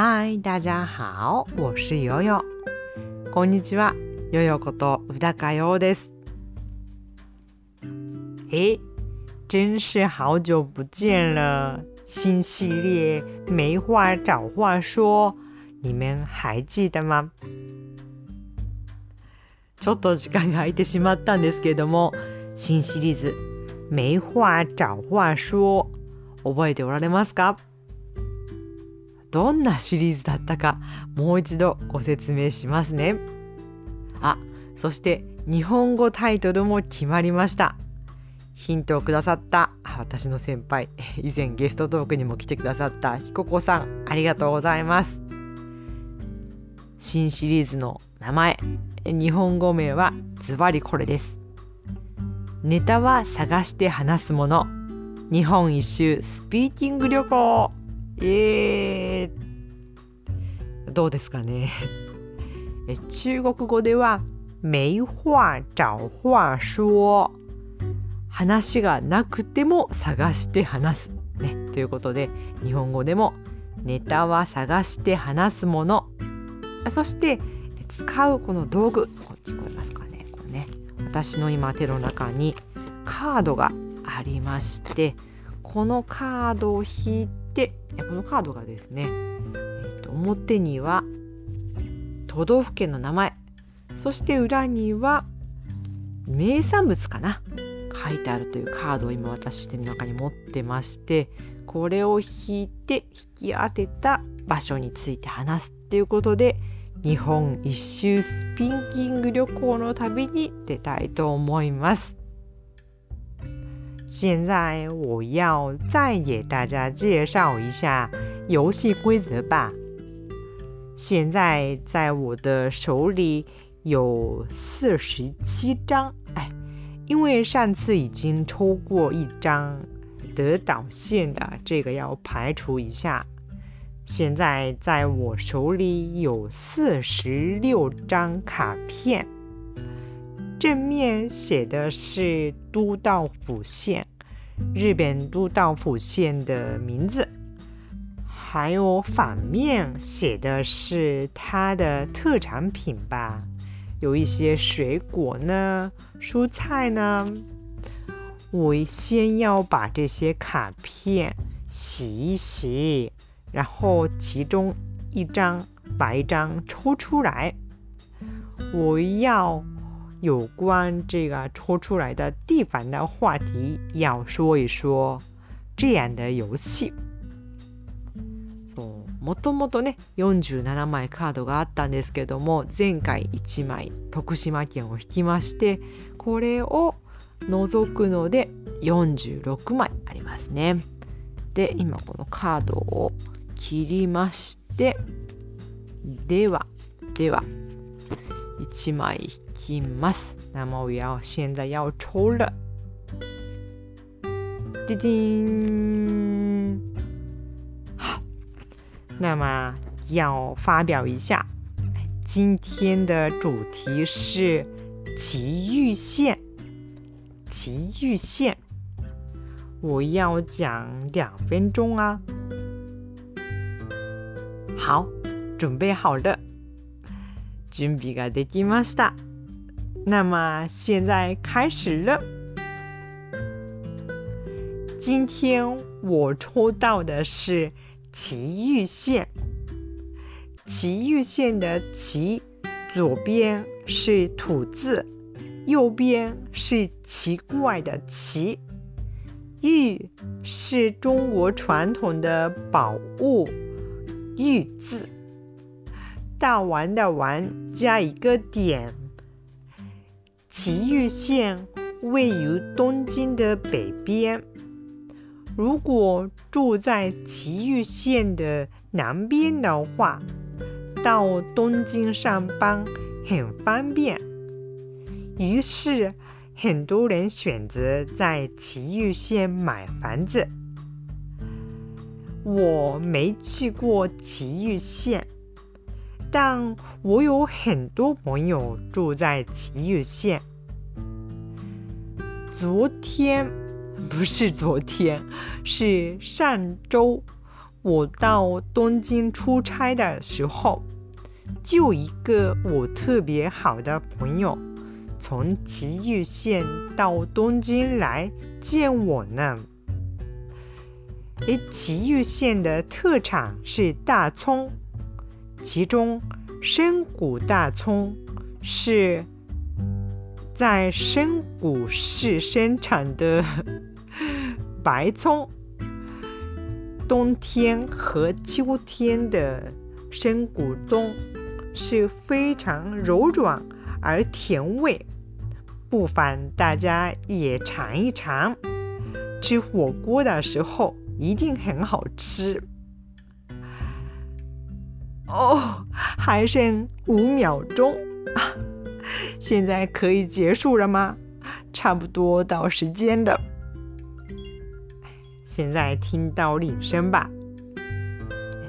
嗨，大家好，我是悠悠。こんにちは、悠悠こと宇高悠です。诶，真是好久不见了！新系列没话找话说，你们还记得吗？ちょっと時間が空いてしまったんですけれども、新シリーズ没话找话说覚えておられますか？どんなシリーズだったかもう一度ご説明しますね。あそして日本語タイトルも決まりました。ヒントをくださった私の先輩 以前ゲストトークにも来てくださったひここさんありがとうございます。新シリーズの名前日本語名はズバリこれです。ネタは探して話すもの。日本一周スピーキング旅行。えー、どうですかね。え中国語では没話找話说。話がなくても探して話す、ね、ということで日本語でもネタは探して話すもの。そして使うこの道具聞こえますかね。こね。私の今手の中にカードがありましてこのカードを引いてこのカードがですね、えー、と表には都道府県の名前そして裏には名産物かな書いてあるというカードを今私手の中に持ってましてこれを引いて引き当てた場所について話すっていうことで日本一周スピンキング旅行の旅に出たいと思います。现在我要再给大家介绍一下游戏规则吧。现在在我的手里有四十七张，哎，因为上次已经抽过一张得岛线的，这个要排除一下。现在在我手里有四十六张卡片。正面写的是都道府县，日本都道府县的名字，还有反面写的是它的特产品吧，有一些水果呢，蔬菜呢。我先要把这些卡片洗一洗，然后其中一张把一张抽出来，我要。有关这个抽出来的地方的话题要说一说这样的遊戲そうもともとね47枚カードがあったんですけども前回1枚徳島県を引きましてこれを除くので46枚ありますね。で今このカードを切りましてではでは1枚引きます。那么我要现在要抽了，叮叮，好，那么要发表一下，今天的主题是奇遇县。奇遇县，我要讲两分钟啊。好，准备好了。準備ができました。 那么现在开始了。今天我抽到的是奇遇县。奇遇县的奇，左边是土字，右边是奇怪的奇。玉是中国传统的宝物，玉字。大丸的丸加一个点。埼玉县位于东京的北边。如果住在埼玉县的南边的话，到东京上班很方便。于是，很多人选择在埼玉县买房子。我没去过埼玉县。但我有很多朋友住在奇玉县。昨天不是昨天，是上周，我到东京出差的时候，就一个我特别好的朋友从埼玉县到东京来见我呢。诶，埼玉县的特产是大葱，其中深谷大葱是在深谷市生产的 白葱。冬天和秋天的深谷冬是非常柔软而甜味，不妨大家也尝一尝。吃火锅的时候一定很好吃。哦，还剩五秒钟啊！现在可以结束了吗？差不多到时间了。现在听到鈴声吧。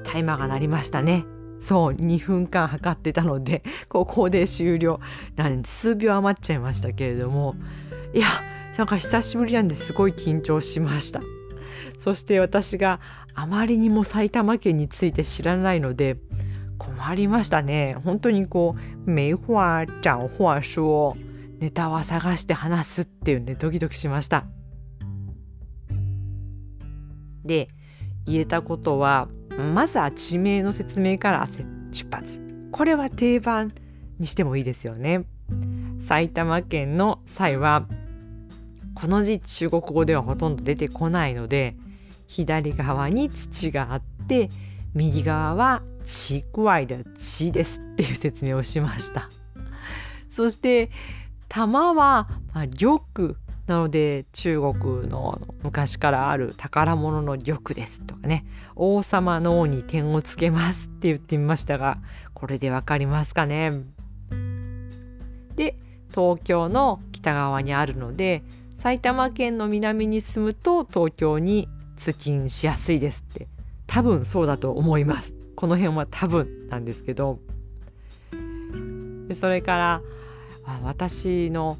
タイマーが鳴りましたね。そう、2分間測ってたので、ここで終了。なん数秒余っちゃいましたけれども、いや、なんか久しぶりなんですごい緊張しました。そして私があまりにも埼玉県について知らないので、困りましたね。本当にこう、没话找话说、ネタは探して話すっていうね、ドキドキしました。で言えたことはまずは地名の説明から出発これは定番にしてもいいですよね埼玉県の際はこの字中国語ではほとんど出てこないので左側に土があって右側は地具合で地ですっていう説明をしました。そして玉は、まあ、玉なので中国の昔からある宝物の玉ですとかね。王様の王に点をつけますって言ってみましたがこれでわかりますかね。で東京の北側にあるので埼玉県の南に住むと東京に通勤しやすいですって。多分そうだと思います。この辺は多分なんですけどそれから私の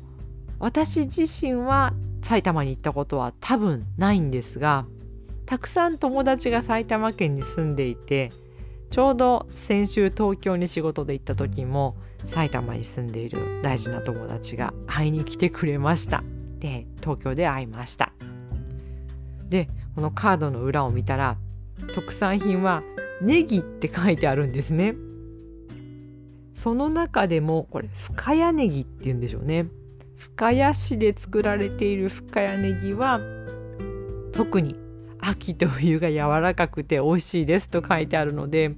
私自身は埼玉に行ったことは多分ないんですがたくさん友達が埼玉県に住んでいてちょうど先週東京に仕事で行った時も埼玉に住んでいる大事な友達が会いに来てくれました。で東京で会いました。でこのカードの裏を見たら特産品はネギって書いてあるんですね。その中でもこれ深谷ネギっていうんでしょうね。深谷市で作られている深谷ネギは特に秋と冬が柔らかくて美味しいですと書いてあるので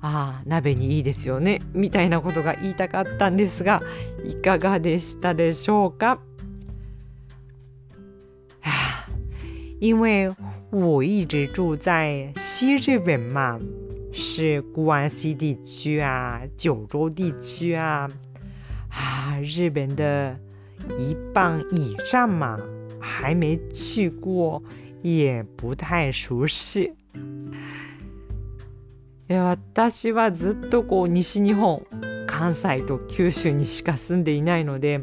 ああ鍋にいいですよねみたいなことが言いたかったんですがいかがでしたでしょうか？因为我一直住在西日本嘛，是孤安西地区啊、九州地区啊，啊，日本的一半以上嘛，还没去过，也不太熟悉。私はずっとこう西日本関西と九州にしか住んでいないので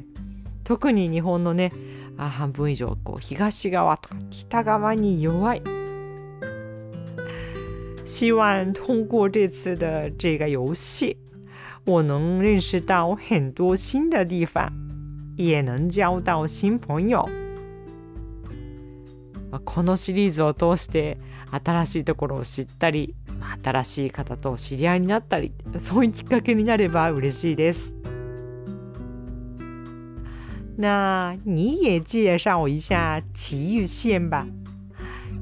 特に日本のね半分以上こう東側とか北側に弱い。希望通过这次的这个游戏，我能认识到很多新的地方。也能交到新朋友このシリーズを通して新しいところを知ったり新しい方と知り合いになったりそういうきっかけになれば嬉しいです。那你也介绍一下奇玉县吧。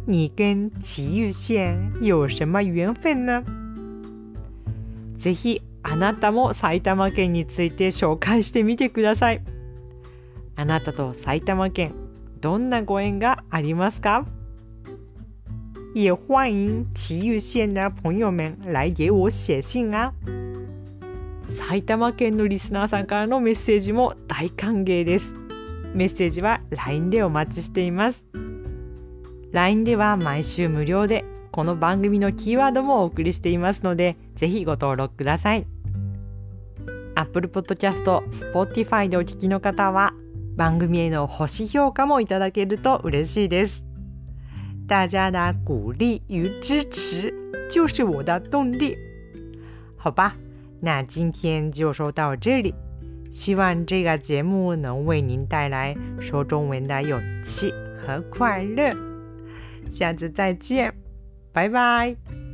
你跟奇玉县有什么缘分呢？ぜひあなたも埼玉県について紹介してみてください。あなたと埼玉県どんなご縁がありますか？也欢迎奇玉县的朋友们来给我写信啊埼玉県のリスナーさんからのメッセージも大歓迎ですメッセージは LINE でお待ちしています LINE では毎週無料でこの番組のキーワードもお送りしていますのでぜひご登録ください Apple Podcast、Spotify でお聞きの方は番組への星評価もいただけると嬉しいです。大家的鼓励与支持就是我的动力。好吧，那今天就说到这里。希望这个节目能为您带来说中文的勇气和快乐。下次再见，拜拜。